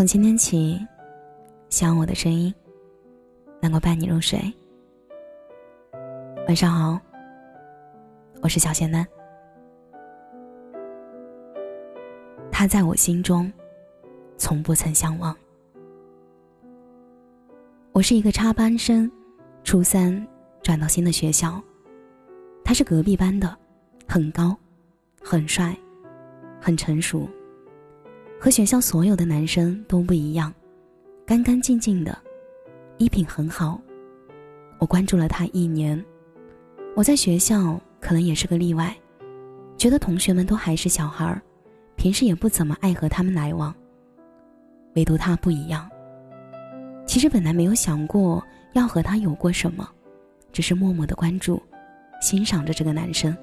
从今天起，希望我的声音能够伴你入睡。晚上好，我是小仙丹。他在我心中，从不曾相忘。我是一个插班生，初三转到新的学校。他是隔壁班的，很高，很帅，很成熟。和学校所有的男生都不一样，干干净净的，衣品很好。我关注了他一年，我在学校可能也是个例外，觉得同学们都还是小孩儿，平时也不怎么爱和他们来往。唯独他不一样。其实本来没有想过要和他有过什么，只是默默的关注，欣赏着这个男生。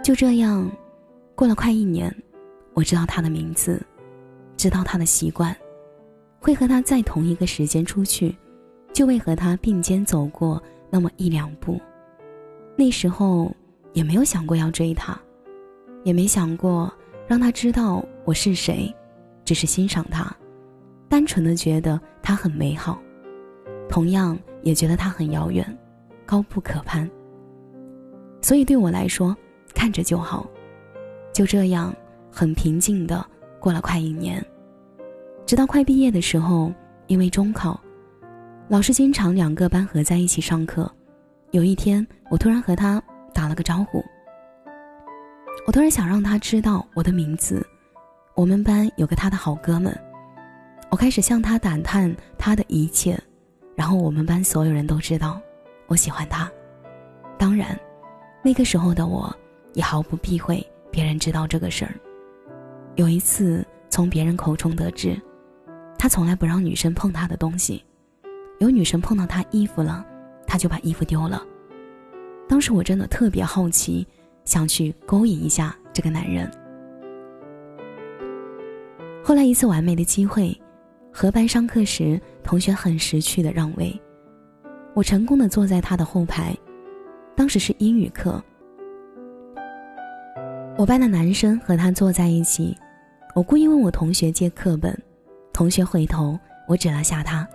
就这样，过了快一年。我知道他的名字，知道他的习惯，会和他在同一个时间出去，就会和他并肩走过那么一两步。那时候也没有想过要追他，也没想过让他知道我是谁，只是欣赏他，单纯的觉得他很美好，同样也觉得他很遥远，高不可攀。所以对我来说，看着就好，就这样。很平静的过了快一年，直到快毕业的时候，因为中考，老师经常两个班合在一起上课。有一天，我突然和他打了个招呼。我突然想让他知道我的名字。我们班有个他的好哥们，我开始向他打探他的一切，然后我们班所有人都知道我喜欢他。当然，那个时候的我也毫不避讳别人知道这个事儿。有一次，从别人口中得知，他从来不让女生碰他的东西，有女生碰到他衣服了，他就把衣服丢了。当时我真的特别好奇，想去勾引一下这个男人。后来一次完美的机会，合班上课时，同学很识趣的让位，我成功的坐在他的后排。当时是英语课，我班的男生和他坐在一起。我故意问我同学借课本，同学回头，我指了下他，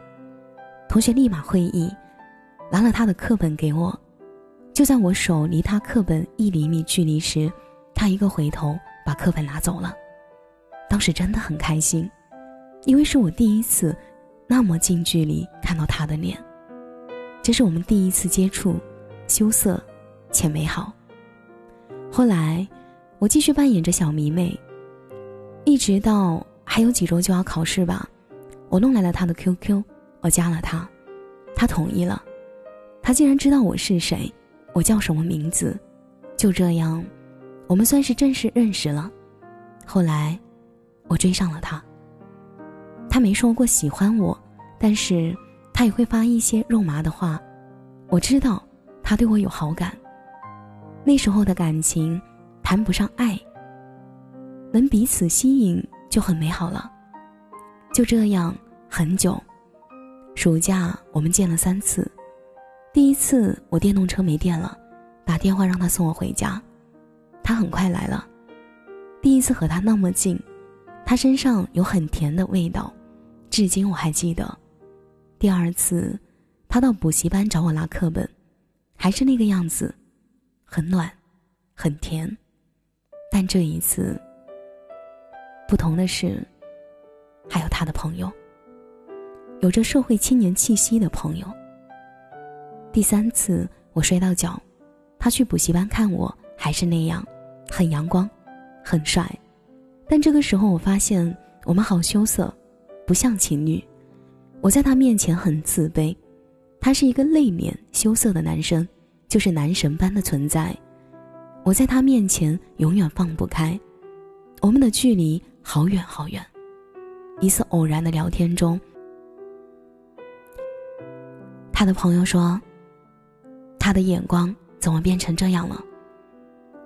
同学立马会意，拿了他的课本给我。就在我手离他课本一厘米距离时，他一个回头把课本拿走了。当时真的很开心，因为是我第一次那么近距离看到他的脸，这是我们第一次接触，羞涩且美好。后来，我继续扮演着小迷妹。一直到还有几周就要考试吧，我弄来了他的 QQ，我加了他，他同意了，他竟然知道我是谁，我叫什么名字，就这样，我们算是正式认识了。后来，我追上了他。他没说过喜欢我，但是他也会发一些肉麻的话，我知道他对我有好感。那时候的感情，谈不上爱。能彼此吸引就很美好了。就这样很久，暑假我们见了三次。第一次我电动车没电了，打电话让他送我回家，他很快来了。第一次和他那么近，他身上有很甜的味道，至今我还记得。第二次，他到补习班找我拿课本，还是那个样子，很暖，很甜。但这一次。不同的是，还有他的朋友，有着社会青年气息的朋友。第三次我摔到脚，他去补习班看我，还是那样，很阳光，很帅。但这个时候我发现我们好羞涩，不像情侣。我在他面前很自卑，他是一个内敛羞涩的男生，就是男神般的存在。我在他面前永远放不开，我们的距离。好远好远。一次偶然的聊天中，他的朋友说：“他的眼光怎么变成这样了？”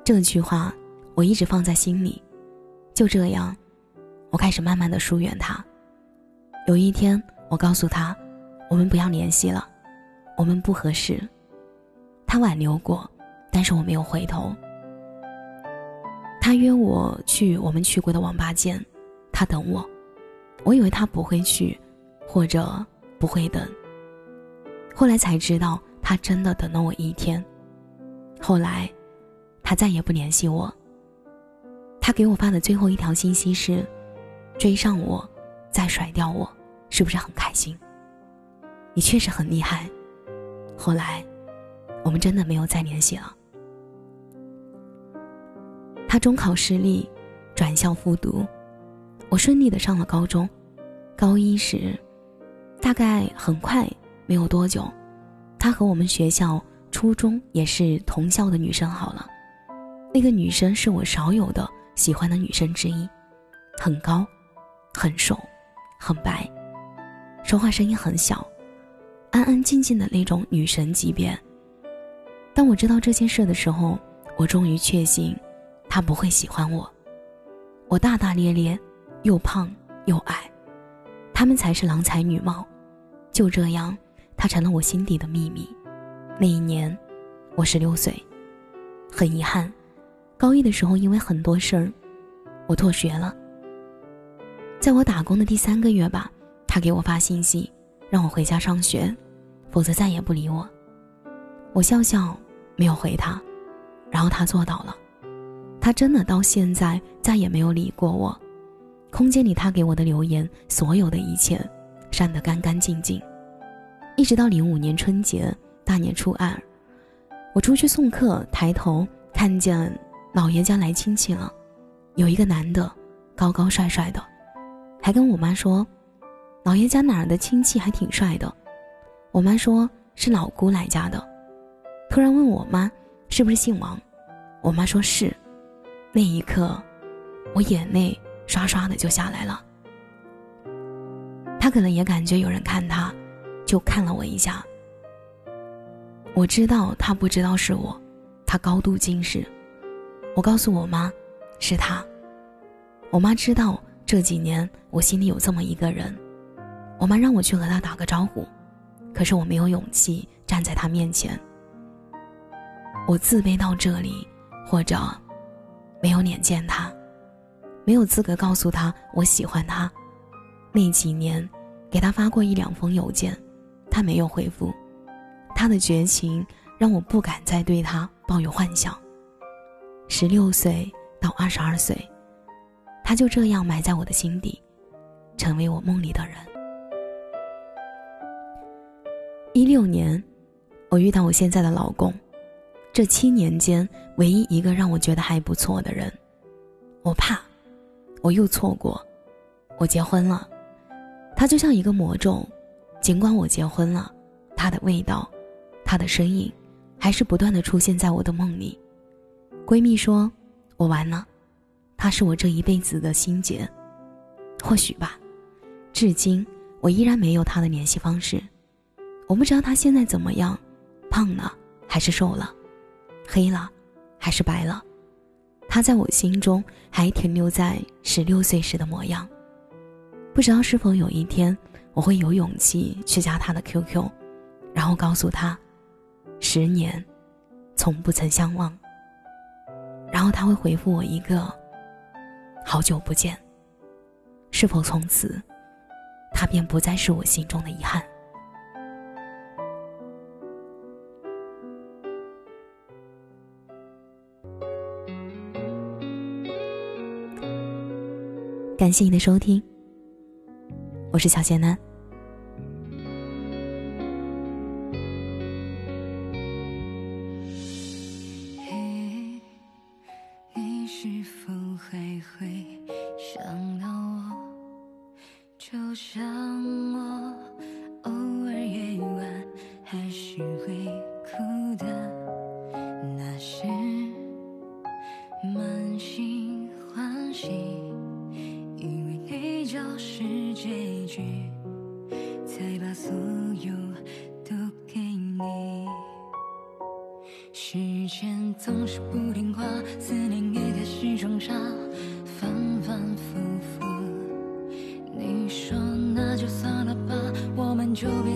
这句话我一直放在心里。就这样，我开始慢慢的疏远他。有一天，我告诉他：“我们不要联系了，我们不合适。”他挽留过，但是我没有回头。他约我去我们去过的网吧见，他等我，我以为他不会去，或者不会等。后来才知道，他真的等了我一天。后来，他再也不联系我。他给我发的最后一条信息是：“追上我，再甩掉我，是不是很开心？”你确实很厉害。后来，我们真的没有再联系了。他中考失利，转校复读。我顺利的上了高中，高一时，大概很快没有多久，他和我们学校初中也是同校的女生好了。那个女生是我少有的喜欢的女生之一，很高，很瘦，很白，说话声音很小，安安静静的那种女神级别。当我知道这件事的时候，我终于确信，他不会喜欢我。我大大咧咧。又胖又矮，他们才是郎才女貌。就这样，他成了我心底的秘密。那一年，我十六岁，很遗憾，高一的时候因为很多事儿，我辍学了。在我打工的第三个月吧，他给我发信息，让我回家上学，否则再也不理我。我笑笑，没有回他。然后他做到了，他真的到现在再也没有理过我。空间里，他给我的留言，所有的一切，删得干干净净。一直到零五年春节大年初二，我出去送客，抬头看见老爷家来亲戚了，有一个男的，高高帅帅的，还跟我妈说，老爷家哪儿的亲戚还挺帅的。我妈说是老姑来家的，突然问我妈是不是姓王，我妈说是。那一刻，我眼泪。刷刷的就下来了。他可能也感觉有人看他，就看了我一下。我知道他不知道是我，他高度近视。我告诉我妈，是他。我妈知道这几年我心里有这么一个人，我妈让我去和他打个招呼，可是我没有勇气站在他面前。我自卑到这里，或者没有脸见他。没有资格告诉他我喜欢他。那几年，给他发过一两封邮件，他没有回复。他的绝情让我不敢再对他抱有幻想。十六岁到二十二岁，他就这样埋在我的心底，成为我梦里的人。一六年，我遇到我现在的老公，这七年间唯一一个让我觉得还不错的人。我怕。我又错过，我结婚了，他就像一个魔咒，尽管我结婚了，他的味道，他的身影，还是不断的出现在我的梦里。闺蜜说，我完了，他是我这一辈子的心结，或许吧，至今我依然没有他的联系方式，我不知道他现在怎么样，胖了还是瘦了，黑了还是白了。他在我心中还停留在十六岁时的模样，不知道是否有一天我会有勇气去加他的 QQ，然后告诉他，十年，从不曾相忘。然后他会回复我一个，好久不见。是否从此，他便不再是我心中的遗憾？感谢你的收听，我是小贤男。你是否还会想到我？就像我始装傻，反反复复。你说那就算了吧，我们就别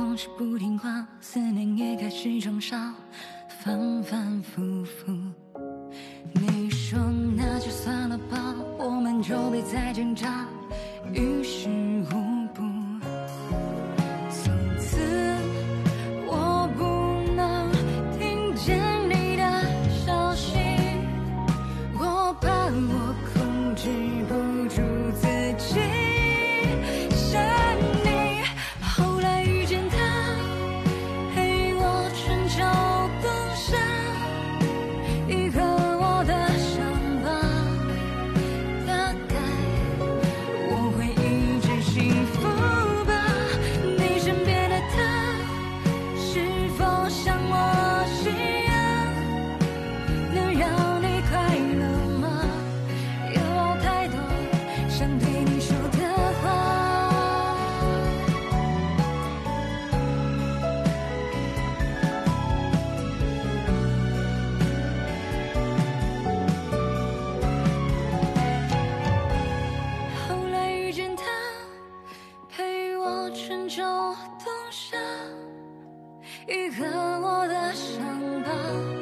总是不听话，思念也开始装傻，反反复复。你说那就算了吧，我们就别再挣扎，于事无补。从此我不能听见你的消息，我怕我控制不我春秋冬夏，愈合我的伤疤。